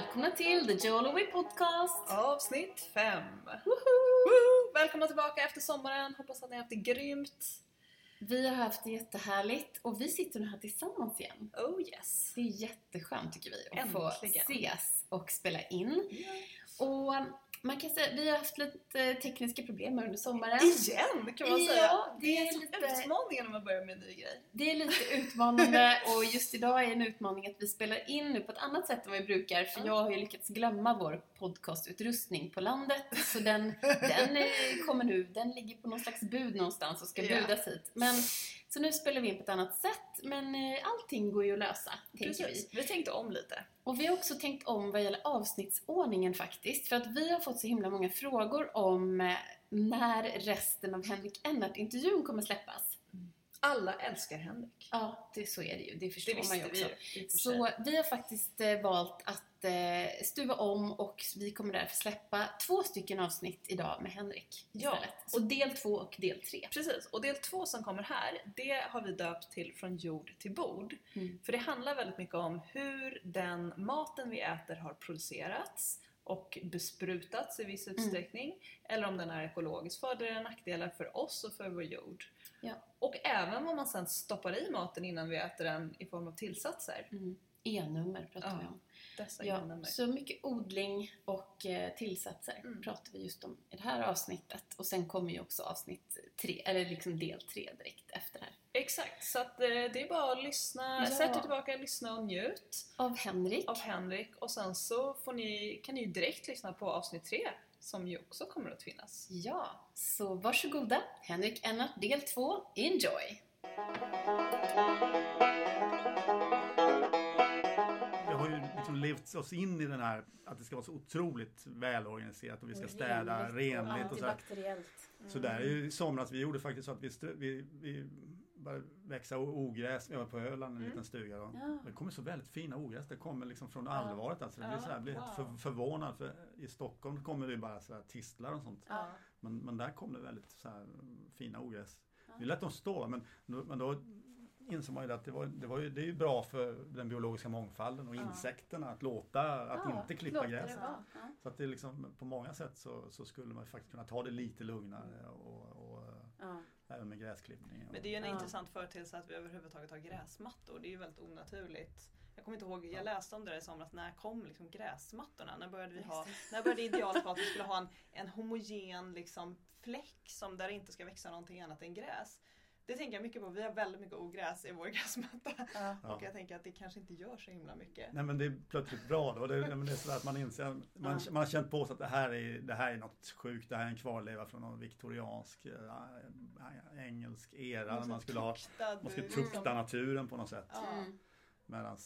Välkomna till The Jolly Podcast! Avsnitt 5. Välkomna tillbaka efter sommaren. Hoppas att ni har haft det grymt. Vi har haft det jättehärligt och vi sitter nu här tillsammans igen. Oh yes. Det är jätteskönt tycker vi att få Äntligen. ses och spela in. Och man kan säga, vi har haft lite tekniska problem under sommaren. Igen kan man Ja, säga. det Det är är lite- utmaning när man börjar med en ny grej. Det är lite utmanande och just idag är en utmaning att vi spelar in nu på ett annat sätt än vad vi brukar för jag har ju lyckats glömma vår podcastutrustning på landet så den, den eh, kommer nu, den ligger på någon slags bud någonstans och ska Ja. budas hit. Men, så nu spelar vi in på ett annat sätt men eh, allting går ju att lösa, tänker vi. Precis. Vi tänkte om lite. Och vi har också tänkt om vad gäller avsnittsordningen faktiskt. För att vi har fått så himla många frågor om eh, när resten av Henrik Ennart-intervjun kommer släppas. Alla älskar Henrik. Ja, det, så är det ju. Det förstår Det man ju också. vi ju. Så vi har faktiskt eh, valt att eh, stuva om och vi kommer därför släppa två stycken avsnitt idag med Henrik Ja. istället. Så del två och del tre. Precis, och del två som kommer här, det har vi döpt till Från jord till bord. Mm. För det handlar väldigt mycket om hur den maten vi äter har producerats och besprutats i viss Mm. utsträckning. Eller om den är ekologisk för eller nackdelar för oss och för vår jord. Ja. Och även vad man sen stoppar i maten innan vi äter den i form av tillsatser. Mm. E-nummer pratar Ja, vi om. Dessa Ja, genummer. så mycket odling och eh, tillsatser Mm. pratar vi just om i det här avsnittet. Och sen kommer ju också avsnitt tre, eller liksom del tre direkt efter det här. Exakt, så att, eh, det är bara att lyssna, Ja. sätt er tillbaka, lyssna och njut Av Henrik. av Henrik och sen så får ni, kan ni ju direkt lyssna på avsnitt tre som ju också kommer att finnas. Ja, så varsågoda. Henrik Ennart del två. Enjoy! Liksom levt oss in i den här att det ska vara så otroligt välorganiserat och vi ska städa renligt och så här. antibakteriellt. Så där är ju i somras, vi gjorde faktiskt så att vi, vi, vi började växa ogräs, vi var på Öland, en liten stuga då. Ja. Det kommer så väldigt fina ogräs, det kommer liksom från Ja. allvaret alltså. Det blir Ja, så här, jag blir helt för, wow. förvånad för i Stockholm kommer det bara så här tistlar och sånt. Ja. Men, men där kom det väldigt så här fina ogräs. Vi lät dem stå men, men då insåg man ju att det, var, det, var ju, det är ju bra för den biologiska mångfalden och Ja. insekterna att låta, att Ja, inte klippa gräset. Ja. Så att det är liksom, på många sätt så, så skulle man faktiskt kunna ta det lite lugnare och, och Ja. även med gräsklippning. Och, Men det är ju en Ja. intressant företeelse att vi överhuvudtaget har gräsmattor. Det är ju väldigt onaturligt. Jag kommer inte ihåg, jag läste om det där i somras, när kom liksom gräsmattorna? När började vi ha, när började idealet vara att vi skulle ha en, en homogen liksom fläck som där det inte ska växa någonting annat än gräs? Det tänker jag mycket på. Vi har väldigt mycket ogräs i vår gräsmatta. Ja. Och jag tänker att det kanske inte gör så himla mycket. Nej men det är plötsligt bra då. Det, är- men det är så att man inser, man, Ja. man har känt på sig att det här, är, det här är något sjukt. Det här är en kvarleva från någon viktoriansk, äh, engelsk era. När man skulle, ha, man skulle liksom- tukta naturen på något sätt. Ja. Mm. Medan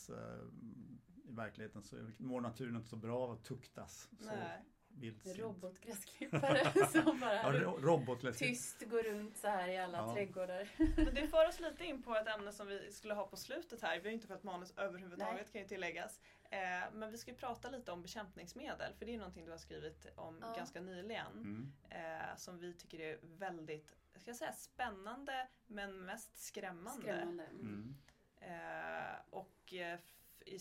i verkligheten så mår naturen inte så bra av att tuktas. Så Nej. Vildsint. Robotgräsklippare som Ja, bara ro- robotläskigt. tyst går runt så här i alla Ja. trädgårdar. Men det för oss lite in på ett ämne som vi skulle ha på slutet här. Vi har inte fått manus överhuvudtaget Nej. kan ju tilläggas. Eh, men vi ska ju prata lite om bekämpningsmedel för det är någonting du har skrivit om Ja. ganska nyligen. Mm. Eh, som vi tycker är väldigt ska jag säga, spännande men mest skrämmande. Skrämmande. Mm. Eh, och eh, f- i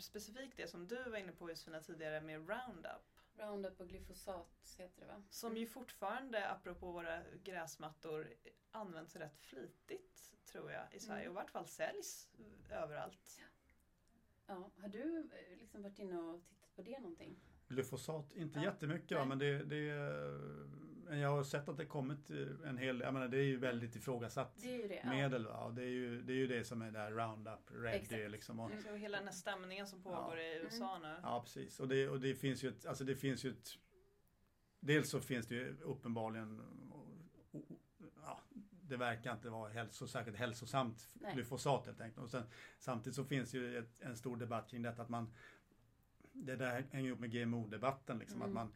specifikt det som du var inne på Josefina tidigare med Roundup. Roundup och glyfosat heter det va? Som ju fortfarande, apropå våra gräsmattor, används rätt flitigt tror jag i Sverige. Mm. Och i vart fall säljs överallt. Ja. Har du eh, liksom varit inne och tittat på det någonting? Glyfosat, inte Ja, jättemycket nej. va, men det, det men jag har sett att det kommit eh, en hel jag menar det är ju väldigt ifrågasatt Det är ju det. Ja. medel och det är, ju, det är ju det som är där Roundup Ready Exakt. liksom. Och, Så hela den här stämningen som pågår i USA nu. ja precis och det, och det finns ju ett, alltså det finns ju ett Dels så finns det ju uppenbarligen ja, det verkar inte vara hälso, särskilt hälsosamt Nej. glyfosat helt enkelt. Och sen, samtidigt så finns ju ett, en stor debatt kring detta att man Det där hänger ihop med GMO-debatten liksom Mm. att man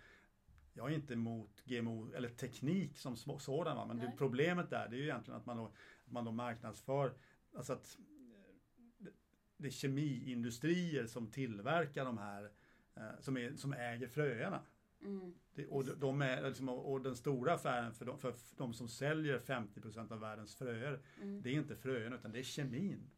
Jag är inte emot GMO eller teknik som sådan va? men det, problemet där det är ju egentligen att man då, att man då marknadsför Alltså att eh, det, är kemiindustrier som tillverkar de här eh, som, är, som äger fröerna. Mm. Det, och, de är, liksom, och den stora affären för de, för de som säljer 50% av världens fröer Mm. det är inte fröerna utan det är kemin.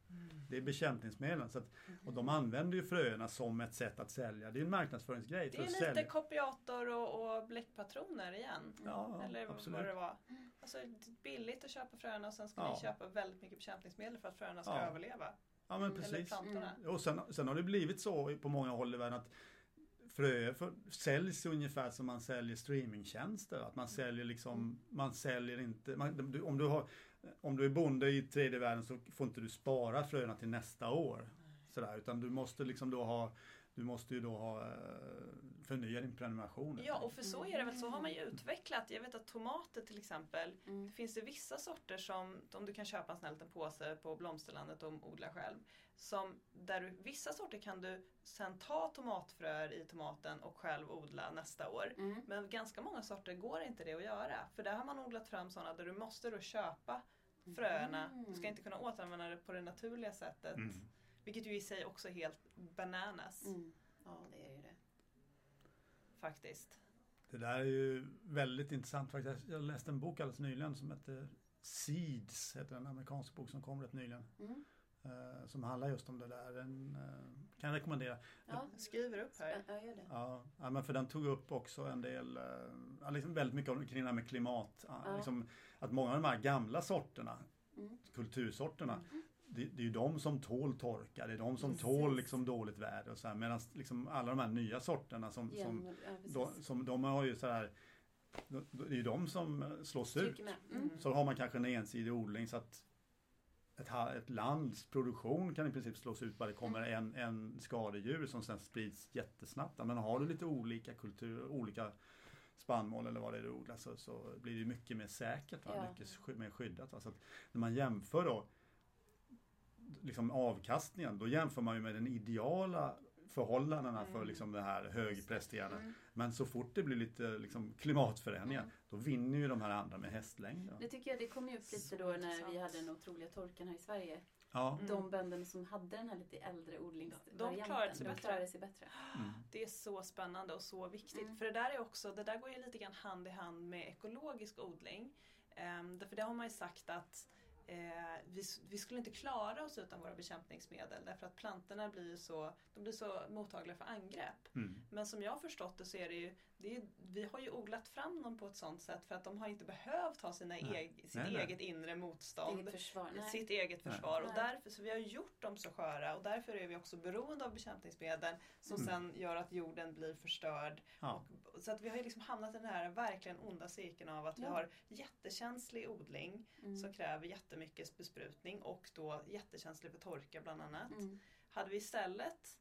Det är bekämpningsmedel. Så att, och de använder ju fröerna som ett sätt att sälja. Det är en marknadsföringsgrej. Det för är att lite sälja. kopiator och, och bläckpatroner igen. Ja, Eller absolut. vad det var. Alltså det är billigt att köpa fröna och sen ska Ja. ni köpa väldigt mycket bekämpningsmedel för att fröna ska Ja. överleva. Ja men Mm, Eller precis. plantorna. Och sen, sen har det blivit så på många håll i världen att fröer för, säljs ungefär som man säljer streamingtjänster. Att man säljer liksom, man säljer inte, man, du, om, du har, om du är bonde i tredje världen så får inte du spara fröna till nästa år. Sådär, utan du måste liksom då ha, du måste ju då ha, eh, förnya din prenumeration. Ja och för så är det väl, så har man ju utvecklat. Jag vet att tomater till exempel, Mm. det finns det vissa sorter som, om du kan köpa en sån här liten påse på Blomsterlandet och odla själv. Som, där du, vissa sorter kan du sen ta tomatfröer i tomaten och själv odla nästa år. Mm. Men ganska många sorter går inte det att göra. För där har man odlat fram sådana där du måste då köpa fröerna. Du ska inte kunna återanvända det på det naturliga sättet. Mm. Vilket ju i sig också är helt bananas Mm. Ja, det är ju det. faktiskt. Det där är ju väldigt intressant faktiskt. Jag läste en bok alldeles nyligen som heter Seeds, heter en amerikansk bok som kom rätt nyligen. Mm. Eh, som handlar just om det där. Den eh, kan jag rekommendera. Ja, skriver upp här. ja, gör det. Ja, ja, men för den tog upp också en del, eh, liksom väldigt mycket kring det här med klimat. ja. Liksom, att många av de här gamla sorterna, Mm. kultursorterna, Mm. det, det är ju de som tål torka, det är de som Precis. tål liksom dåligt väder och så här, medan liksom alla de här nya sorterna som, som, ja, de, precis. som de har ju så här det är ju de som slås ut. Mm. Så har man kanske en ensidig odling så att ett, ett lands produktion kan i princip slås ut bara det kommer en, en skadedjur som sen sprids jättesnabbt. Men har du lite olika kultur, olika spannmål eller vad det är du odlar så, så blir det mycket mer säkert, va? Ja. mycket mer skyddat. Va? Så när man jämför då liksom avkastningen, då jämför man ju med den ideala förhållandena för Mm. liksom det här högpresterande. Mm. Men så fort det blir lite liksom, klimatförändringar, Mm. då vinner ju de här andra med hästlängd. Det tycker jag, det kom ju upp lite Så då när intressant. vi hade den otroliga torkan här i Sverige. Ja. Mm. De bönderna som hade den här lite äldre odlingsvarianten. klarade sig de bättre. klarade sig bättre. Mm. Det är så spännande och så viktigt. Mm. För det där är också, det där går ju lite grann hand i hand med ekologisk odling. Um, därför det har man ju sagt att eh, vi, vi skulle inte klara oss utan våra bekämpningsmedel därför att plantorna blir så, de blir så mottagliga för angrepp. Mm. Men som jag har förstått det så är det ju, det är, vi har ju odlat fram dem på ett sånt sätt för att de har inte behövt ha sina Nej. eg, sitt Nej, nej. eget inre motstånd Eget försvar. Sitt eget försvar. Och därför, så vi har gjort dem så sköra och därför är vi också beroende av bekämpningsmedel som Mm. sen gör att jorden blir förstörd. Ja. Och, så att vi har ju liksom hamnat i den här verkligen onda cirkeln av att vi Ja. har jättekänslig odling Mm. som kräver jättemycket besprutning och då jättekänslig för torka bland annat. Mm. Hade vi istället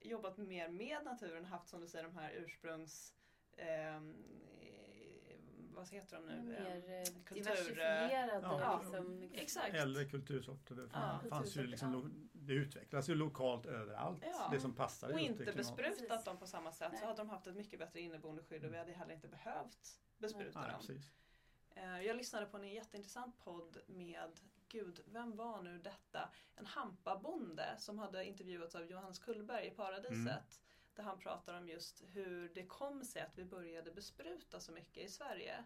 jobbat mer med naturen och haft som du säger de här ursprungs ehm, eh, vad heter de nu? Mer eh, kultur, diversifierade ja, liksom. exakt. Äldre kultursorter. Det, Ja, fanns, ju liksom, det utvecklas ju lokalt överallt. Ja. Det som passar Och inte besprutat Precis. dem på samma sätt så Nej. hade de haft ett mycket bättre inneboende skydd och vi hade heller inte behövt bespruta Nej, dem. precis. Eh, Jag lyssnade på en jätteintressant podd med, gud, vem var nu detta? En hampabonde som hade intervjuats av Johannes Kullberg i Paradiset. Mm. Där han pratar om just hur det kom sig att vi började bespruta så mycket i Sverige.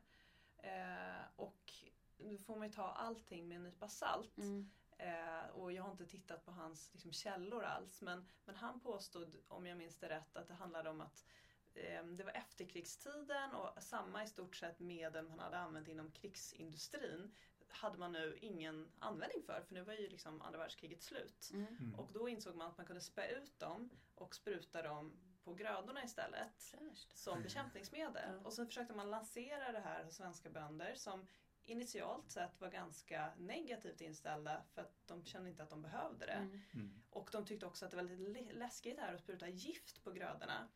Eh, och nu får man ju ta allting med en nypa salt. Mm. Eh, och jag har inte tittat på hans liksom, källor alls. Men, men han påstod, om jag minns det rätt, att det handlade om att eh, det var efterkrigstiden och samma i stort sett medel man hade använt inom krigsindustrin hade man nu ingen användning för för nu var ju liksom andra världskriget slut. Mm. Mm. Och då insåg man att man kunde spä ut dem och spruta dem på grödorna istället Fräscht. som bekämpningsmedel. Ja. Och så försökte man lansera det här hos svenska bönder som initialt sett var ganska negativt inställda för att de kände inte att de behövde det. Mm. Mm. Och de tyckte också att det var lite lä- läskigt här att spruta gift på grödorna.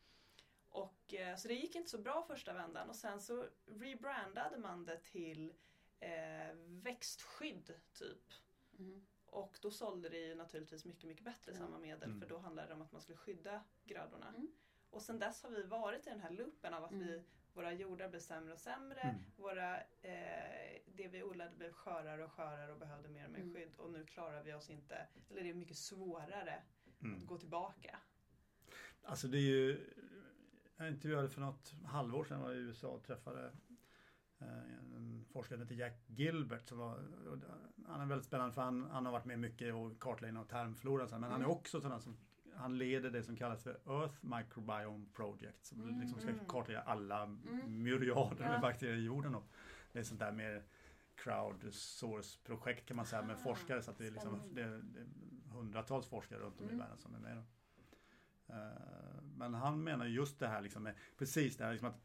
Och, eh, så det gick inte så bra första vändan och sen så rebrandade man det till eh, växtskydd typ. Mm. Och då sålde det ju naturligtvis mycket, mycket bättre Ja. samma medel Mm. för då handlade det om att man skulle skydda grödorna. Mm. Och sen dess har vi varit i den här loopen av att Mm. vi, våra jordar blir sämre och sämre. Mm. Våra, eh, det vi odlade blev skörare och skörare och behövde mer och mer Mm. skydd. Och nu klarar vi oss inte, eller det är mycket svårare Mm. att gå tillbaka. Alltså det är ju, jag intervjuade för något halvår sedan var jag i USA och träffade eh, en forskare som heter Jack Gilbert. Som var, han är väldigt spännande för han, han har varit med mycket och kartläggning av så, Men han är Mm. också sån som han leder det som kallas för Earth Microbiome Project som Mm. liksom ska Mm. kartlägga alla Mm. myriader Ja. med bakterier i jorden. Och det är sånt där mer crowdsource-projekt kan man säga med Ah, forskare. Så att det är, liksom, det, är, det är hundratals forskare runt om i Mm. världen som är med. Eh, Men han menar just det här liksom med, precis det här liksom att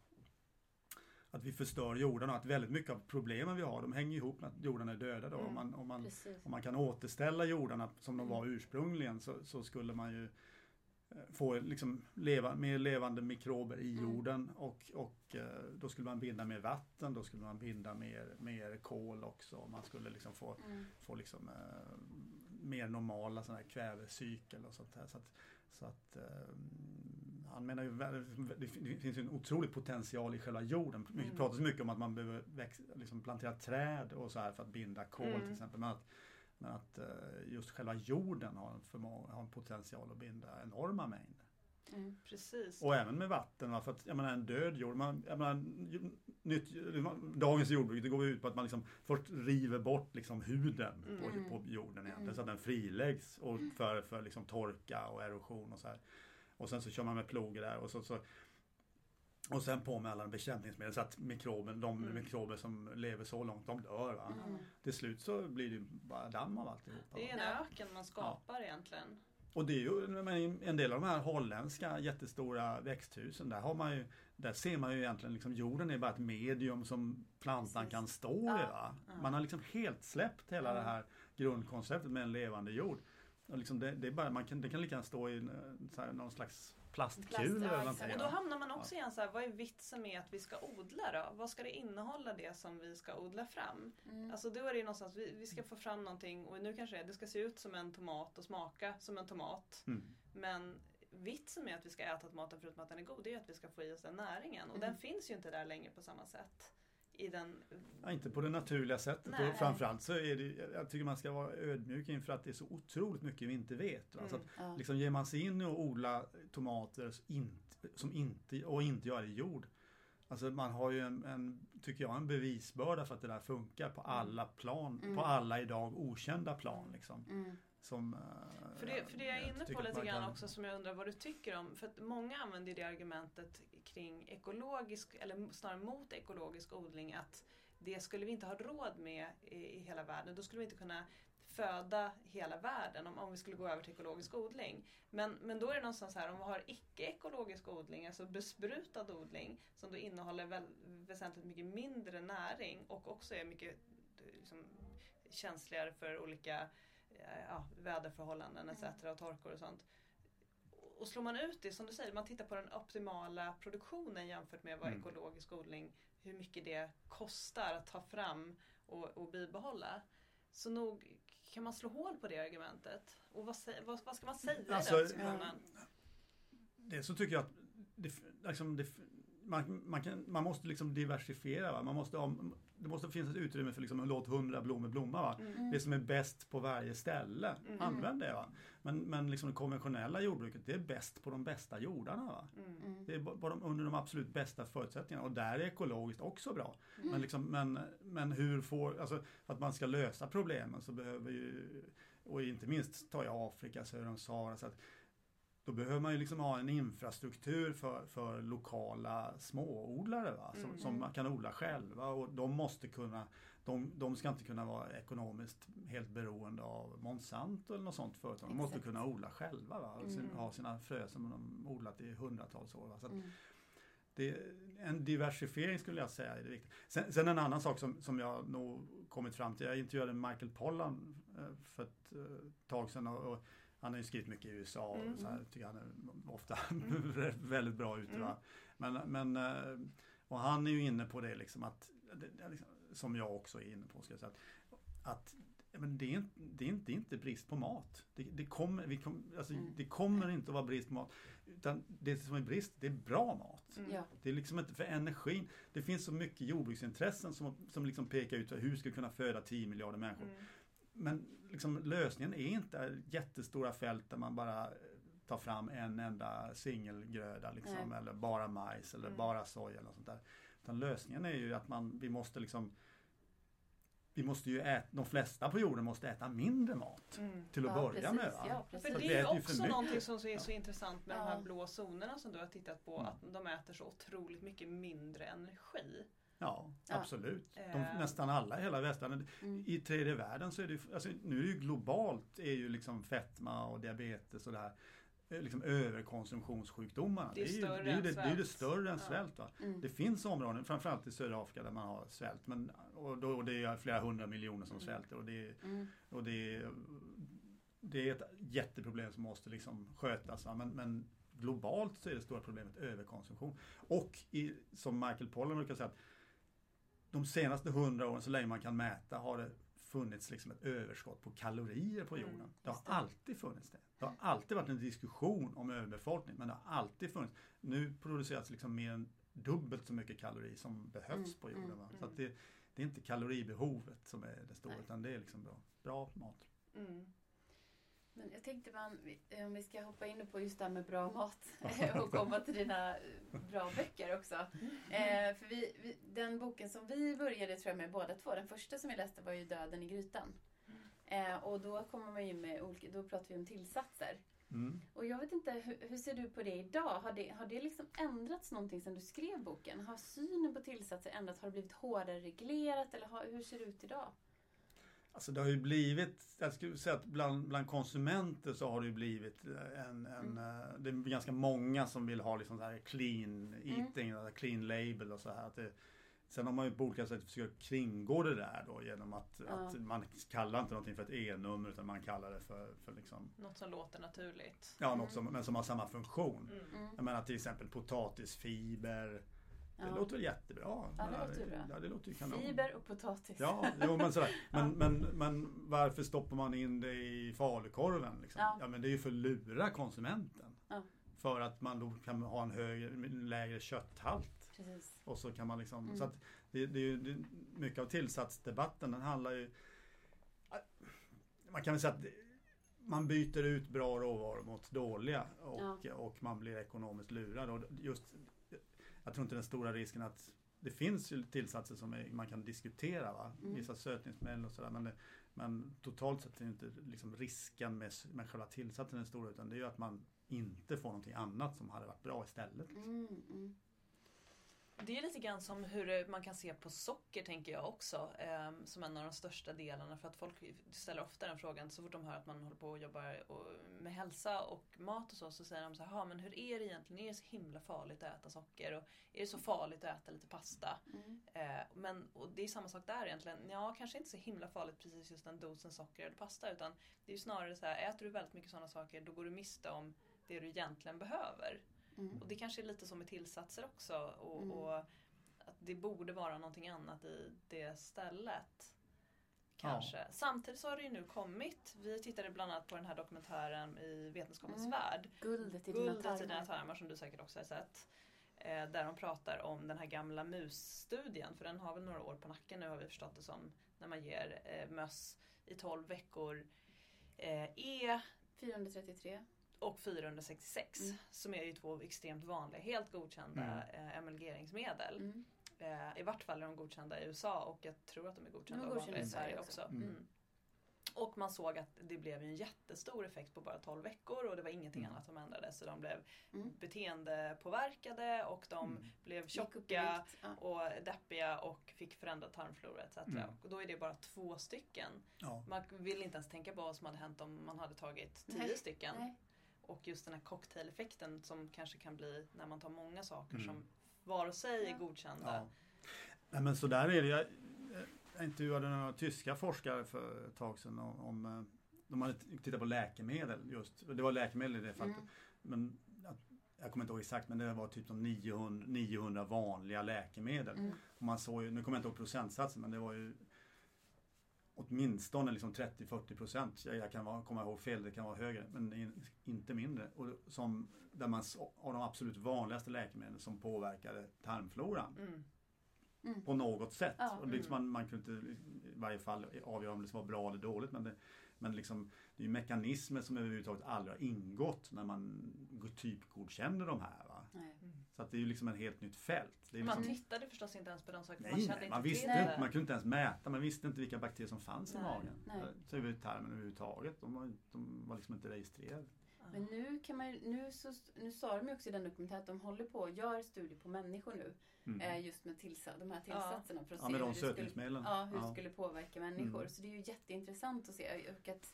att vi förstör jorden och att väldigt mycket av problemen vi har de hänger ihop med att jorden är döda. Då. Mm. Om, man, om, man, Precis. om man kan återställa jordarna som de Mm. var ursprungligen så, så skulle man ju få liksom leva, mer levande mikrober i Mm. jorden och, och eh, då skulle man binda mer vatten, då skulle man binda mer, mer kol också. Man skulle liksom få, Mm. få liksom, eh, mer normala sådana här kvävecykel och sånt här. Så att, så att, eh, han menar ju det finns en otrolig potential i själva jorden. Det Mm. pratas mycket om att man behöver väx, liksom plantera träd och så här för att binda kol Mm. till exempel. Men att, men att eh, just själva jorden har en, förmåga, har en potential att binda enorma mängder. Mm. Precis. Och även med vatten. Va? För att, jag menar, en död jord, man, jag menar, nytt, dagens jordbruk det går ut på att man liksom först river bort liksom huden på, Mm. på jorden egentligen, Mm. så att den friläggs och för, för liksom torka och erosion och så här. Och sen så kör man med plogar där och så, så och sen på med alla bekämpningsmedel så att mikroben, de Mm. mikrober som lever så långt, de dör. Va? Mm. Till slut så blir det bara damm av alltihopa. Det är va? en öken man skapar egentligen. Och det är ju men en del av de här holländska jättestora växthusen, där har man ju där ser man ju egentligen liksom jorden är bara ett medium som plantan Precis. kan stå i. Ja. Va? Ja. Man har liksom helt släppt hela Ja. det här grundkonceptet med en levande jord. Och liksom det, det, är bara, man kan, det kan lika gärna stå i här, någon slags plastkul Plast, ja, eller exakt. någonting. Och då hamnar man också igen så här, vad är vitsen med att vi ska odla då? Vad ska det innehålla det som vi ska odla fram? Mm. Alltså då är det ju någonstans, vi, vi ska få fram någonting och nu kanske det, det ska se ut som en tomat och smaka som en tomat. Mm. Men vitsen med att vi ska äta tomaten förutom att den är god, det är ju att vi ska få i oss den näringen. Och Mm. den finns ju inte där längre på samma sätt. I den... Ja, inte på det naturliga sättet. Nej. Och framförallt så är det, jag tycker man ska vara ödmjuk inför att det är så otroligt mycket vi inte vet. Va? Så att Ja. Liksom ger man sig in och odla tomater som inte, som inte, och inte gör det i jord. Alltså man har ju en, en, tycker jag, en bevisbörda för att det där funkar på alla plan, Mm. på alla idag okända plan. Liksom, Mm. som, eh, För det, för det jag är inne på lite grann kan- också som jag undrar vad du tycker om. För att många använder det argumentet kring ekologisk, eller snarare mot ekologisk odling att det skulle vi inte ha råd med i, i hela världen. Då skulle vi inte kunna föda hela världen om, om vi skulle gå över till ekologisk odling. Men, men då är det någonstans här, om vi har icke-ekologisk odling, alltså besprutad odling, som då innehåller väl, väsentligt mycket mindre näring och också är mycket liksom, känsligare för olika eh, ja, väderförhållanden etc. och torkor och sånt. Och slår man ut det, som du säger, man tittar på den optimala produktionen jämfört med vad Mm. ekologisk odling, hur mycket det kostar att ta fram och, och bibehålla. Så nog kan man slå hål på det argumentet. Och vad, vad, vad ska man säga Alltså, i den diskussionen? det så tycker jag att det, liksom, det, man, man, kan, man måste liksom diversifiera. Va? Man måste ha, det måste finnas ett utrymme för liksom, låt hundra blommor blomma. Va? Mm. Det som är bäst på varje ställe, Mm. använd det. Va? Men, men liksom det konventionella jordbruket, det är bäst på de bästa jordarna. Va? Mm. Det är bara de, under de absolut bästa förutsättningarna och där är ekologiskt också bra. Mm. Men, liksom, men, men hur får, alltså för att man ska lösa problemen så behöver ju, och inte minst ta i Afrika söder om Sahara, så att då behöver man ju liksom ha en infrastruktur för, för lokala småodlare va? Som, Mm. som man kan odla själva och de måste kunna de, de ska inte kunna vara ekonomiskt helt beroende av Monsanto eller något sånt företag. De måste Exakt. kunna odla själva va? och sin, Mm. ha sina frö som de odlat i hundratals år. Va? Så Mm. det, en diversifiering skulle jag säga är det viktiga. Sen, sen en annan sak som, som jag nog kommit fram till. Jag intervjuade Michael Pollan eh, för ett eh, tag sedan och, och han har ju skrivit mycket i USA och Mm. så här, tycker han är ofta Mm. väldigt bra ute. Va? Men, men, eh, och han är ju inne på det liksom att, liksom, som jag också är inne på, ska jag säga, att, men det, är inte, det, är inte, det är inte brist på mat. Det, det, kommer, vi kom, alltså, Mm. det kommer inte att vara brist på mat. Utan det som är brist, det är bra mat. Mm. Ja. Det är liksom inte för energin. Det finns så mycket jordbruksintressen som, som liksom pekar ut hur ska vi kunna föda 10 miljarder människor. Mm. Men liksom, lösningen är inte jättestora fält där man bara eh, tar fram en enda singelgröda liksom, eller bara majs eller Mm. bara soja eller sånt där. Utan lösningen är ju att man, vi måste liksom vi måste ju äta, de flesta på jorden måste äta mindre mat Mm. till att Ja, börja precis, med. Va? ja, För det är ju också någonting som är så Ja. intressant med de här blå zonerna som du har tittat på. Mm. Att de äter så otroligt mycket mindre energi. Ja, Ja. absolut. De, Eh. nästan alla i hela västvärlden. Mm. I tredje världen så är det ju, alltså, nu är det ju globalt är ju liksom fetma och diabetes och det här eh, liksom överkonsumtionssjukdomarna. Det är ju, det är ju det, det, är det större än Ja. svält. Va? Mm. Det finns områden, framförallt i södra Afrika, där man har svält. Men, och, då, och det är flera hundra miljoner som Mm. svälter. Och det, är- Mm. och det, det är ett jätteproblem som måste liksom skötas. Men, men globalt så är det stora problemet överkonsumtion. Och i, som Michael Pollan brukar säga, att de senaste hundra åren, så länge man kan mäta, har det funnits liksom ett överskott på kalorier på jorden. Mm, det har det. alltid funnits det. Det har alltid varit en diskussion om överbefolkning, men det har alltid funnits. Nu produceras liksom mer än dubbelt så mycket kalorier som behövs Mm, på jorden. mm? Så mm. det, det är inte kaloribehovet som är det stora, Nej. utan det är liksom bra, bra mat. Mm. Men jag tänkte man, vi- om vi ska hoppa in på just det här med bra mat och komma till dina eh, bra böcker också. Eh, för vi, vi, den boken som vi började tror jag med båda två, den första som vi läste var ju Döden i grytan. Eh, och då kommer man ju med olika, då pratar vi om tillsatser. Mm. Och jag vet inte, hur, hur ser du på det idag? Har det, har det liksom ändrats någonting sedan du skrev boken? Har synen på tillsatser ändrats? Har det blivit hårdare reglerat? Eller har, hur ser det ut idag? Alltså det har ju blivit, jag skulle säga att bland, bland konsumenter så har det ju blivit en, en eh, det är ganska många som vill ha liksom så här clean eating, eller clean label och så här. Att det, sen har man ju på olika sätt försökt kringå det där då genom att, Ja. att man kallar inte någonting för ett E-nummer utan man kallar det för, för liksom, Något som låter naturligt. ja Mm. något som, men som har samma funktion. Mm. Mm. Jag menar till exempel potatisfiber. Det Ja. låter jättebra. Ja, det låter ju bra. Ja, det låter ju kanon. Fiber och potatis. Ja, jo, men sådär. Men, Ja. men, men varför stoppar man in det i falukorven? Liksom? Ja. Ja. men det är ju för att lura konsumenten. För att man då kan ha en högre, lägre kötthalt. Precis. Och så kan man liksom, Mm. så att det, det är ju, det, mycket av tillsatsdebatten den handlar ju Man kan väl säga att man byter ut bra råvaror mot dåliga och, och man blir ekonomiskt lurad. Och just, jag tror inte den stora risken att det finns ju tillsatser som är, man kan diskutera, va? Mm. vissa sötningsmedel och sådär. Men, det- men totalt sett är inte liksom risken med, med själva tillsatsen den stora utan det är ju att man inte får någonting annat som hade varit bra istället. Mm, mm. Det är lite grann som hur man kan se på socker tänker jag också. ehm, som en av de största delarna. För att folk ställer ofta den frågan så fort de hör att man håller på och jobbar och- med hälsa och mat och så. Så säger de så här, "Ja, men hur är det egentligen? Är det så himla farligt att äta socker? Och är det så farligt att äta lite pasta? Mm. Eh, men, och det är samma sak där egentligen. Ja, kanske inte så himla farligt precis just den dosen socker eller pasta. Utan det är ju snarare så här, äter du väldigt mycket sådana saker då går du miste om det du egentligen behöver. Mm. Och det kanske är lite som med tillsatser också. Och, Mm. och att det borde vara någonting annat i det stället. Kanske. Samtidigt så har det ju nu kommit. Vi tittade bland annat på den här dokumentären i Vetenskapens Mm. värld. Guldet i Guldet dina tarmar. tarmar som du säkert också har sett. Eh, där de pratar om den här gamla musstudien. För den har väl några år på nacken nu har vi förstått det som. När man ger eh, möss i 12 veckor eh, E 433. Och 466 Mm. som är ju två extremt vanliga, helt godkända Mm. eh, emulgeringsmedel. Mm. Eh, I vart fall är de godkända i USA och jag tror att de är godkända De godkända i Sverige också. också. Mm. Mm. Och man såg att det blev en jättestor effekt på bara 12 veckor och det var ingenting Mm. annat som ändrades. Så de blev Mm. beteendepåverkade och de Mm. blev tjocka och deppiga och fick förändrad tarmflora etc. Mm. Och då är det bara två stycken. Ja. Man vill inte ens tänka på vad som hade hänt om man hade tagit tio Nej. stycken. Nej. Och just den här cocktaileffekten som kanske kan bli när man tar många saker Mm. som var och sig är godkända. Ja. Nej, men så där är det. Jag, jag intervjuade några tyska forskare för ett tag sedan om, om eh, de hade tittat på läkemedel just. Det var läkemedel i det fallet. Mm. Men jag, kommer inte ihåg exakt men det var typ som 900, 900 vanliga läkemedel. Mm. Och man såg ju, nu kommer jag inte ihåg procentsatsen men det var ju åtminstone liksom 30-40 procent. Jag, jag kan vara, komma ihåg fel, det kan vara högre men in, inte mindre. Och som, där man, av de absolut vanligaste läkemedlen som påverkade tarmfloran Mm. Mm. på något sätt. Ja. Och liksom man, man kunde inte i varje fall avgöra om det var bra eller dåligt. Men, det, men liksom, det är ju mekanismer som överhuvudtaget aldrig har ingått när man typgodkände de här. Va? Nej. Så att det är ju liksom ett helt nytt fält. Det är Man liksom, tittade förstås inte ens på de sakerna. nej, man nej, man inte visste inte, man kunde inte ens mäta, man visste inte vilka bakterier som fanns Nej, i magen. nej. Termen överhuvudtaget, de var, de var liksom inte registrerade. Men nu kan man nu, så, nu sa de ju också i den dokumentären att de håller på och gör studier på människor nu. Mm. Eh, just med tillsa, de här tillsatserna. För att Ja, se med hur de skulle, sötningsmedlen. ja, hur det Ja. skulle påverka människor. Mm. Så det är ju jätteintressant att se. Och att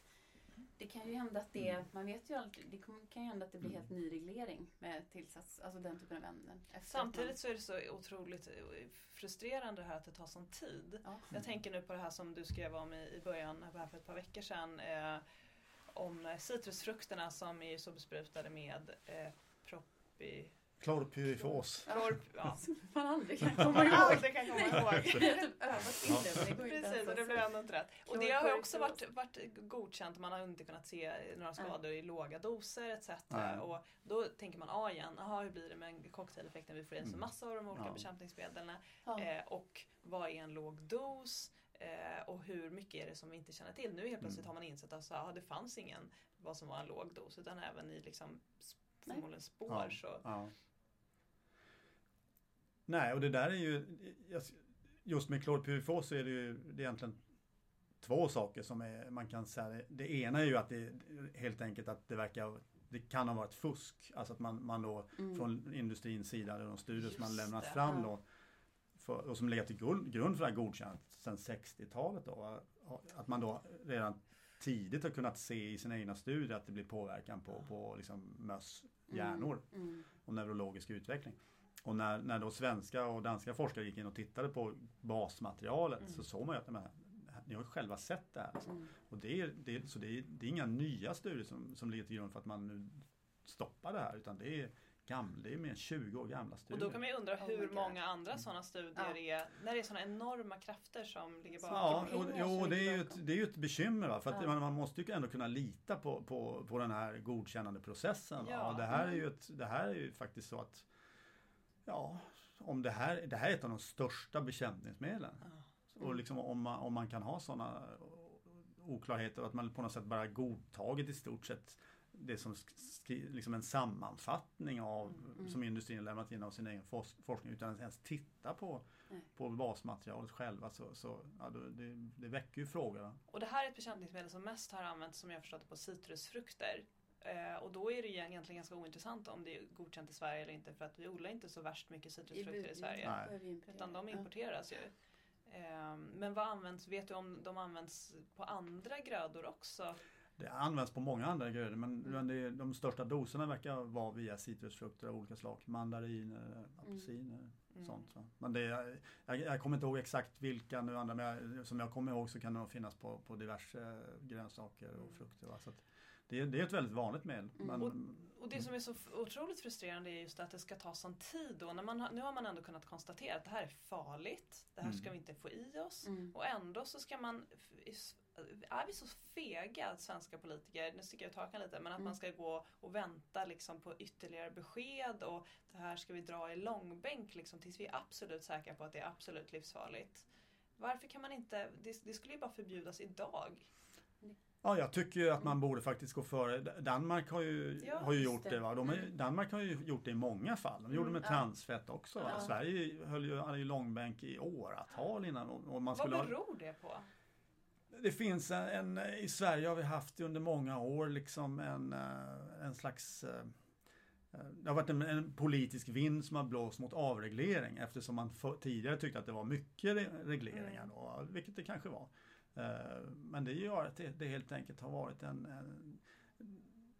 det kan ju hända att det, Mm. man vet ju alltid, det kan ju hända att det blir Mm. helt ny reglering med tillsats, alltså den typen av ämnen. Samtidigt så är det så otroligt eh, frustrerande här att det tar sån tid. Man, ja. Jag tänker nu på det här som du skrev om i, i början, här för ett par veckor sedan. Eh, om citrusfrukterna som är så besprutade med eh, propi... Klorpyrifos. Klor, ja. man aldrig kan komma ihåg. Aldrig kan komma ihåg. Jag har typ övat in det, men det går inte Precis, och det blev ändå inte rätt. Och det har också varit, varit godkänt, man har inte kunnat se några skador i låga doser etc. Nej. Och då tänker man, ah igen, aha, hur blir det med en cocktaileffekten? Vi får i oss en massa av de olika Ja. bekämpningsmedlen. Ja. Eh, och vad är en låg dos? Eh, och hur mycket är det som vi inte känner till? Nu helt plötsligt Mm. har man insett att ah, det fanns ingen vad som var en låg dos utan även i liksom förmodligen spår Ja. så Ja. Nej, och det där är ju just med klorpyrifos så är det ju det är egentligen två saker som är, man kan säga. Det ena är ju att det helt enkelt att det verkar det kan ha varit fusk, alltså att man, man då Mm. från industrins sida, de studier som man lämnat det. fram då, för, och som legat till grund, grund för det här godkännandet sedan 60-talet då, att man då redan tidigt har kunnat se i sina egna studier att det blir påverkan på, på liksom möss hjärnor Mm. och neurologisk utveckling. Och när, när då svenska och danska forskare gick in och tittade på basmaterialet Mm. så såg man ju att ni har ju själva sett det här. Liksom. Mm. Och det är, det, är- så det är, det är inga nya studier som, som ligger till grund för att man nu stoppar det här utan det är, gamla, det är mer än 20 år gamla Och studier. då kan man ju undra Oh hur God. många andra sådana studier Ja. är, när det är sådana enorma krafter som ligger bakom. Ja, och, jo, det är, ju ett, det är ju ett bekymmer. Va? För att Ja. man, man måste ju ändå kunna lita på, på, på den här godkännande processen. Ja. Och det, här är Mm. ju ett, det här är ju faktiskt så att Ja, om det här, det här är ett av de största bekämpningsmedlen. Ja. Och liksom om man, om man kan ha sådana oklarheter och att man på något sätt bara godtagit i stort sett det som skri, liksom en sammanfattning av Mm. som industrin lämnat in av sin egen fors, forskning utan att ens titta på, Nej. på basmaterialet själva så, så ja, det, det väcker ju frågor. Och det här är ett bekämpningsmedel som mest har använts som jag förstått på citrusfrukter. Eh, och då är det egentligen ganska ointressant om det är godkänt i Sverige eller inte för att vi odlar inte så värst mycket citrusfrukter i Sverige. Nej. Utan de Ja. importeras ju. Eh, men vad används, vet du om de används på andra grödor också? Det används på många andra grödor men, Mm. men det, de största doserna verkar vara via citrusfrukter av olika slag. Mandariner, apelsiner, Mm. sånt. Va? Men det, jag, jag kommer inte ihåg exakt vilka nu andra, men jag, som jag kommer ihåg så kan nog finnas på, på diverse grönsaker och Mm. frukter. Va? Så att det, det är ett väldigt vanligt medel. Mm. Men, Och det som är så otroligt frustrerande är just att det ska ta sån tid då. När man, har- nu har man ändå kunnat konstatera att det här är farligt. Det här ska Mm. vi inte få i oss. Mm. Och ändå så ska man, är vi så fega svenska politiker, nu sticker jag ut hakan lite, men att Mm. man ska gå och vänta liksom på ytterligare besked och det här ska vi dra i långbänk liksom, tills vi är absolut säkra på att det är absolut livsfarligt. Varför kan man inte, det, det skulle ju bara förbjudas idag. Ja, jag tycker ju att man borde faktiskt gå före. Danmark har ju, Ja, har ju gjort det. det. Va? De ju- Mm. Danmark har ju gjort det i många fall. De gjorde det Mm, med ja. transfett också. Ja. Sverige höll ju, hade ju långbänk i åratal innan. Och, man Vad skulle ha, beror det på? Det finns en, en, i Sverige har vi haft under många år liksom en, eh, en slags eh, eh, det har varit en, en politisk vind som har blåst mot avreglering eftersom man för, tidigare tyckte att det var mycket re- regleringar, Mm. då, vilket det kanske var. Eh, Men det gör att det, det helt enkelt har varit en, en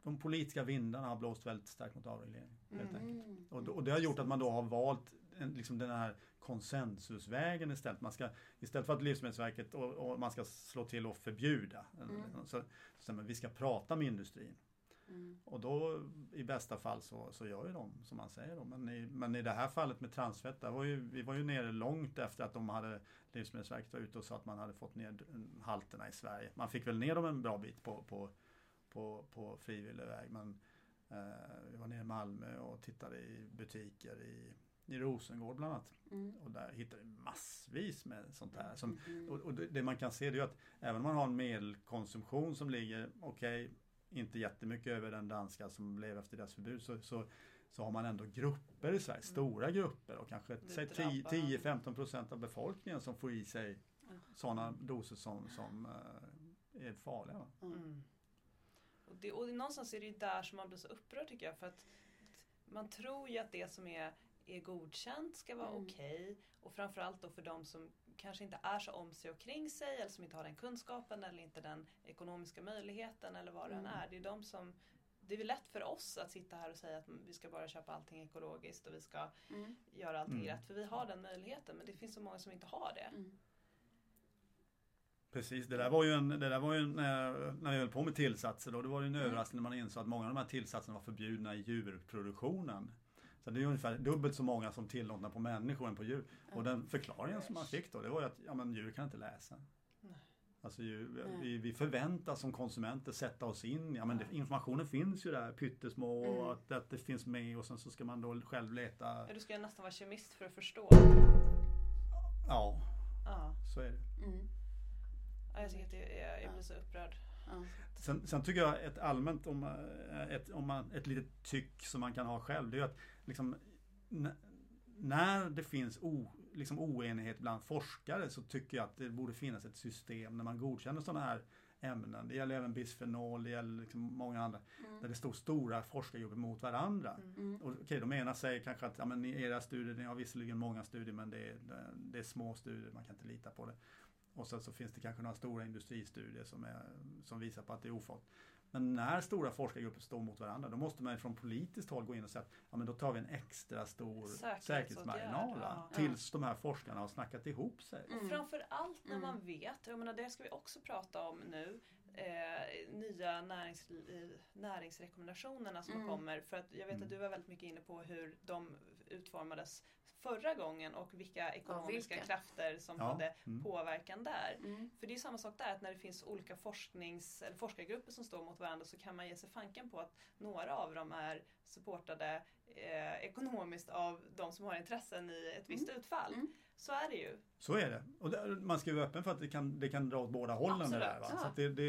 de politiska vindarna har blåst väldigt starkt mot avreglering. Helt Mm. enkelt. Och, och det har gjort att man då har valt en, liksom den här konsensusvägen istället. Man ska, istället för att Livsmedelsverket och, och man ska slå till och förbjuda. Mm. Så, så men vi ska prata med industrin. Mm. Och då i bästa fall så, så gör ju de som man säger. Då. Men, i, men i det här fallet med transfett, var ju, vi var ju nere långt efter att de hade Livsmedelsverket var ute och sa att man hade fått ner halterna i Sverige. Man fick väl ner dem en bra bit på, på, på, på frivillig väg. Men eh, vi var nere i Malmö och tittade i butiker i, i Rosengård bland annat. Mm. Och där hittade vi massvis med sånt här. Som, Mm. och, och det, man kan se är ju att även om man har en medelkonsumtion som ligger, okej, inte jättemycket över den danska som blev efter deras förbud, så, så, så har man ändå grupper i Sverige, stora grupper och kanske Blir säg drabbade. 10-15% av befolkningen som får i sig sådana doser som, som eh, är farliga. Mm. Och, det, och någonstans är det ju där som man blir så upprörd tycker jag. För att man tror ju att det som är, är godkänt ska vara Mm. okej. Och framförallt då för de som kanske inte är så om sig och kring sig eller som inte har den kunskapen eller inte den ekonomiska möjligheten eller vad det än Mm. är. Det är de som det är väl lätt för oss att sitta här och säga att vi ska bara köpa allting ekologiskt och vi ska Mm. göra allting Mm. rätt. För vi har den möjligheten men det finns så många som inte har det. Mm. Precis, det där var ju, en, det där var ju en, när, när vi höll på med tillsatser då, det var ju en överraskning när man insåg att många av de här tillsatserna var förbjudna i djurproduktionen. Så det är ju ungefär dubbelt så många som tillåtna på människor än på djur. Och den förklaringen som man fick då, det var ju att ja, men djur kan inte läsa. Nej. Alltså Nej. vi, vi förväntas som konsumenter sätta oss in, ja men det, informationen finns ju där pyttesmå och Mm. att, att det finns med och sen så ska man då själv leta. Ja, du ska ju nästan vara kemist för att förstå. Ja, Ja. så är det. Mm. Ja, jag tycker att är, jag blir så upprörd. Ja. Sen, sen tycker jag ett allmänt, om, eh, ett, om man, ett litet tyck som man kan ha själv, det är ju att liksom, när det finns o, liksom oenighet bland forskare så tycker jag att det borde finnas ett system när man godkänner sådana här ämnen. Det gäller även bisfenol, det gäller liksom många andra. Mm. Där det står stora forskargrupper mot varandra. Mm. Mm. Och, okej, de ena säger kanske att ja, men i era studier, ni har visserligen många studier men det är, det är små studier, man kan inte lita på det. Och sen så finns det kanske några stora industristudier som, är, som visar på att det är ofarligt. Men när stora forskargrupper står mot varandra då måste man från politiskt håll gå in och säga att ja, men då tar vi en extra stor Säkerhetsåtgärd, säkerhetsmarginal ja. tills de här forskarna har snackat ihop sig. Mm. Och framför allt när Mm. man vet, jag menar det ska vi också prata om nu, eh, nya närings, eh, näringsrekommendationerna som Mm. kommer. För att jag vet Mm. att du var väldigt mycket inne på hur de utformades förra gången och vilka ekonomiska vilka? krafter som Ja, hade mm. påverkan där. Mm. För det är samma sak där, att när det finns olika forsknings eller forskargrupper som står mot varandra så kan man ge sig fanken på att några av dem är supportade eh, ekonomiskt av de som har intressen i ett visst utfall. Mm. Så är det ju. Så är det. Och det, man ska ju vara öppen för att det kan, det kan dra åt båda hållen. Det Absolut, där, va? ja. Så att det, det,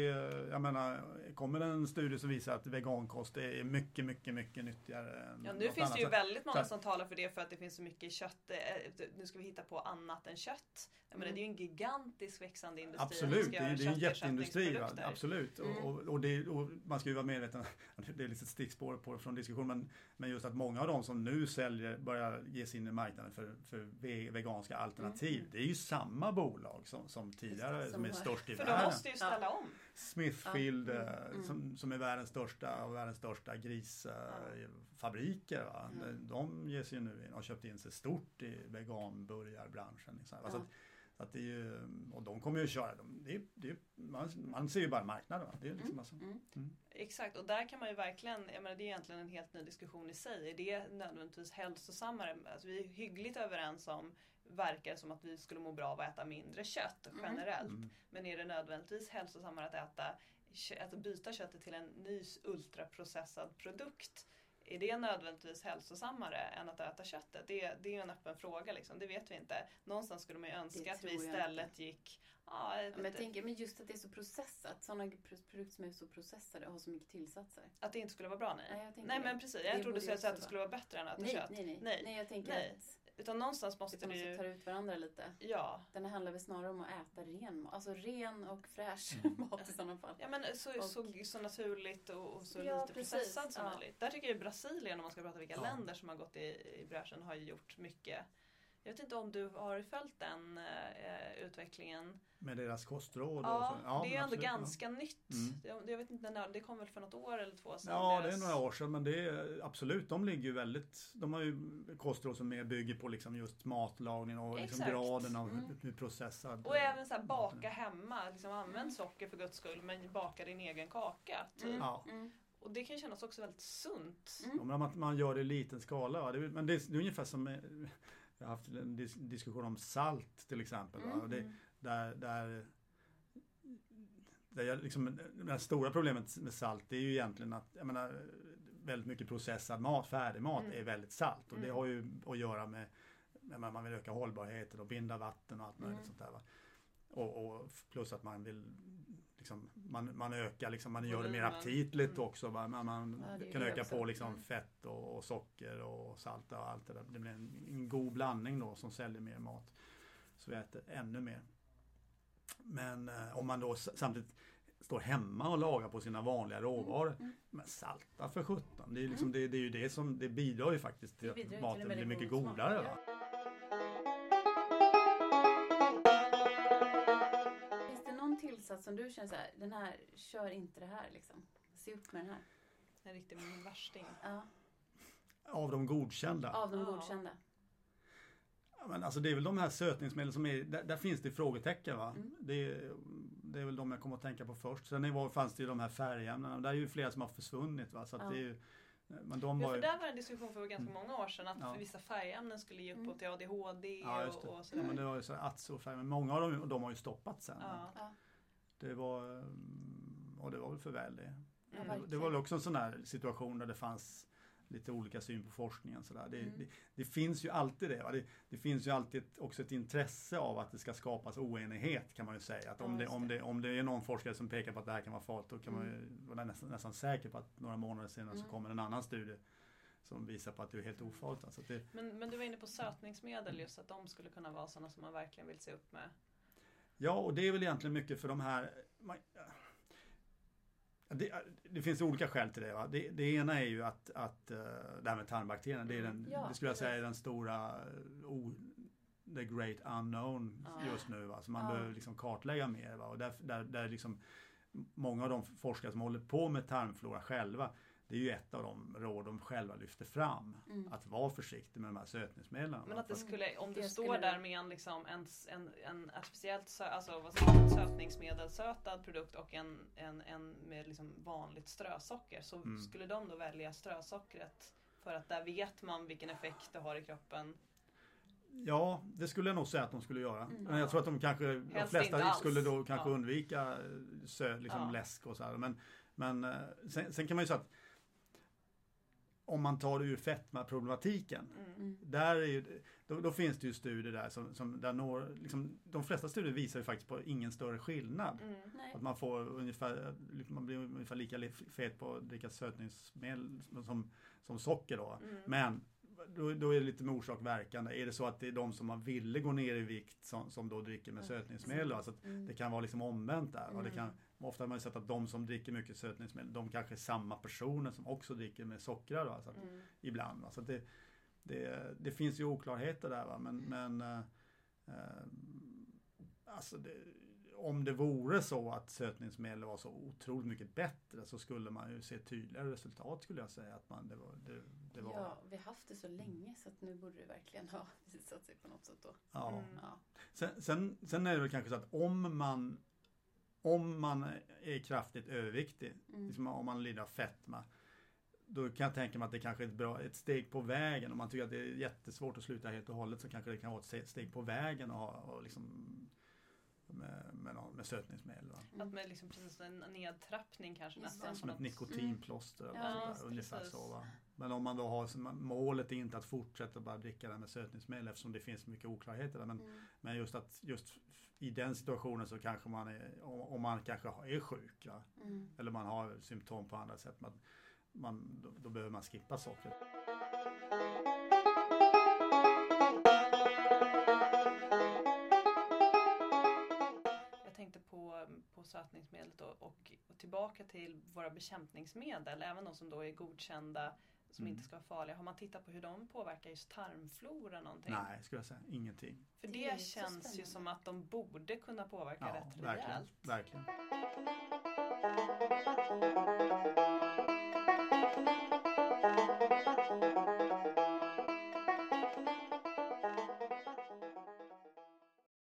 jag menar, kommer det en studie som visar att vegankost är mycket, mycket, mycket nyttigare än Ja, nu något finns annat, det ju väldigt många som talar för det för att det finns så mycket kött. eh, Nu ska vi hitta på annat än kött. Jag menar, Mm. det är ju en gigantisk växande industri. Absolut, det är, göra det är en jätteindustri. Absolut. Mm. Och, och, och, det, och man ska ju vara medveten, det är lite stickspår på, från diskussionen, men, men just att många av de som nu säljer, börjar ge sig in i marknaden för, för ve, veganska alternativ, Mm. Det är ju samma bolag som, som tidigare, Som som är störst i För de världen. måste ju ställa om. Smithfield Ja. eh, Mm. Som, som är världens största och världens största grisfabriker. Va? Mm. De ger sig ju nu in och har köpt in sig stort i veganburgarbranschen. Liksom. Ja. Så att, så att det är ju, och de kommer ju att köra. dem. Det är, det är, man, man ser ju bara marknaden. Va? Det är liksom alltså, Mm. Exakt, och där kan man ju verkligen, jag menar det är egentligen en helt ny diskussion i sig. Är det nödvändigtvis hälsosammare? Alltså vi är hyggligt överens om, verkar som att vi skulle må bra av att äta mindre kött Mm. generellt. Mm. Men är det nödvändigtvis hälsosammare att äta, att byta köttet till en ny ultraprocessad produkt? Är det nödvändigtvis hälsosammare än att äta köttet? Det, det är ju en öppen fråga liksom. det vet vi inte. Någonstans skulle man ju önska att vi istället gick ja, men jag tänker, men just att det är så processat. Sådana produkter som är så processade och har så mycket tillsatser. att det inte skulle vara bra. Nej, Nej, nej men precis. Det Jag trodde du skulle säga att det skulle vara bättre än att äta Nej, kött. nej, nej, Nej. nej. jag tänker Nej. att Utan någonstans måste tar ju... ut varandra lite. Ja. Den handlar väl snarare om att äta ren mat. Alltså ren och fräsch Mm. mat i sådana fall. Ja men så, Och- så, så naturligt och, och så Ja, lite precis. processad som Ja. möjligt. Där tycker jag Brasilien, om man ska prata vilka Ja. länder som har gått i, i bräschen, har ju gjort mycket. Jag vet inte om du har följt den eh, utvecklingen? Med deras kostråd. Ja, och så. det är ju ändå absolut, ja. ganska nytt. Mm. Jag, jag vet inte när, det kom väl för något år eller två sedan? Ja, det är deras- några år sedan men det är absolut, de ligger ju väldigt, de har ju kostråd som mer bygger på liksom just matlagning och liksom graden av Mm. hur- processad. Och eh, även så här, baka maten är. hemma. Liksom, använd socker för guds skull men baka din egen kaka. Typ. Mm. Ja. Mm. Och det kan kännas också väldigt sunt. Mm. Ja, men man, man gör det i liten skala. Va? Det, men det, är- det är ungefär som, eh, jag har haft en dis, diskussion om salt till exempel. Och det, Mm. där, där, där jag, liksom, det stora problemet med salt är ju egentligen att jag menar, väldigt mycket processad mat, färdig mat Mm. är väldigt salt. Och det Mm. har ju att göra med menar, man vill öka hållbarheten och binda vatten och allt möjligt Mm. sånt där. Och, och plus att man vill liksom, man, man ökar, liksom, man gör det mer aptitligt Mm. också. Va? Man, man Ja, det kan det öka också. på liksom, Mm. fett och, och socker och salt och allt det där. Det blir en, en god blandning då som säljer mer mat. Så vi äter ännu mer. Men eh, om man då samtidigt står hemma och lagar på sina vanliga råvaror. Mm. Men salta för sjutton. Det, är liksom, det, det är ju det som det bidrar ju faktiskt till Det att maten en blir mycket godare. Va? Tillsats som du känner så här, den här, kör inte det här liksom. Se upp med den här. En riktig värsting. Ja, Av de godkända. av de Ja. godkända. Ja, men alltså det är väl de här sötningsmedel som är, där, där finns det frågetecken va. Mm. Det, är, det är väl de jag kommer att tänka på först. Sen var, fanns det ju de här färgämnena, där är ju flera som har försvunnit va. Så att Ja. det är ju, men de Ja, var för ju, där var en diskussion för ganska Mm. många år sedan att Ja. vissa färgämnen skulle ge upphov Mm. till ADHD Ja, just det. och, och ja, sådär. men det var ju så Atso-färg, men många av dem de har ju stoppats sen. Ja. Det var, mm, och det var väl för väl det. Mm. Det, var väl också en sån där situation där det fanns lite olika syn på forskningen. Sådär. Det, Mm. det, det finns ju alltid det. Det, det finns ju alltid ett, också ett intresse av att det ska skapas oenighet kan man ju säga. Att om, Ja, det, om, det. om det är någon forskare som pekar på att det här kan vara farligt då kan man Mm. ju vara nästan, nästan säker på att några månader senare så Mm. kommer en annan studie som visar på att det är helt ofarligt. Alltså det, Men, men du var inne på sötningsmedel just att de skulle kunna vara sådana som man verkligen vill se upp med. Ja, och det är väl egentligen mycket för de här man, det, det finns olika skäl till det. Va? Det, det ena är ju att, att eh, det här med tarmbakterierna, det, är den, Ja, det skulle jag säga är den stora eh, o, the great unknown Ja. just nu. Va? Så man Ja. behöver liksom kartlägga mer. Va? Och där, där, där liksom många av de forskare som håller på med tarmflora själva, det är ju ett av de råd de själva lyfter fram. Mm. Att vara försiktig med de här sötningsmedlen. Men att det skulle, om du Det står skulle- där med en, liksom, en, en, en artificiellt sö, alltså, vad säger man, sötningsmedelsötad produkt och en, en, en med liksom vanligt strösocker så Mm. skulle de då välja strösockret för att där vet man vilken effekt det har i kroppen. Ja, det skulle jag nog säga att de skulle göra. Mm. Men jag tror att de kanske, de Helst flesta inte alls. skulle då kanske Ja. undvika eh, sö, liksom Ja. läsk och så här. Men, men eh, sen, sen kan man ju säga att om man tar det ur fetmaproblematiken. Mm. Där är ju, då, då finns det ju studier där som, som där når, liksom, de flesta studier visar ju faktiskt på ingen större skillnad. Mm. Att man får ungefär, man blir ungefär lika li- fet på att dricka sötningsmedel som, som socker då. Mm. Men då, då är det lite med orsak verkande. Är det så att det är de som man ville gå ner i vikt som, som då dricker med sötningsmedel? Alltså det kan vara liksom omvänt där. Och det kan, Mm. Ofta har man ju sett att de som dricker mycket sötningsmedel, de kanske är samma personer som också dricker med sockrar. Alltså att, Mm. Ibland. Va? Så det, det, det finns ju oklarheter där. Va? Men, men eh, eh, alltså det, om det vore så att sötningsmedel var så otroligt mycket bättre så skulle man ju se tydligare resultat skulle jag säga. Att man, det var, det, det var, Ja, vi har haft det så länge så att nu borde det verkligen ha visat sig på något sätt då. ja. Mm. Ja. Sen, sen, sen är det väl kanske så att om man om man är kraftigt överviktig, Mm. liksom om man lider av fetma, då kan jag tänka mig att det kanske är ett, bra, ett steg på vägen. Om man tycker att det är jättesvårt att sluta helt och hållet så kanske det kan vara ett steg på vägen och, och liksom med, med, någon, med sötningsmedel. Va? Mm. Att med liksom precis en nedtrappning kanske nästan. det. Som ett nikotinplåster eller Ja, sådär, ungefär så. Va? Men om man då har, målet är inte att fortsätta bara dricka det med sötningsmedel eftersom det finns mycket oklarheter där. Men, Mm. men just att just i den situationen så kanske man är, om man kanske är sjuk? Mm. eller man har symptom på andra sätt. Man, man, då, då behöver man skippa sockret. Jag tänkte på, på sötningsmedlet och, och, och tillbaka till våra bekämpningsmedel, även de som då är godkända som Mm. inte ska vara farliga. Har man tittat på hur de påverkar just tarmflora någonting? Nej, skulle jag säga. Ingenting. För Det det, känns ju som att de borde kunna påverka Ja, rätt verkligen. rejält. verkligen.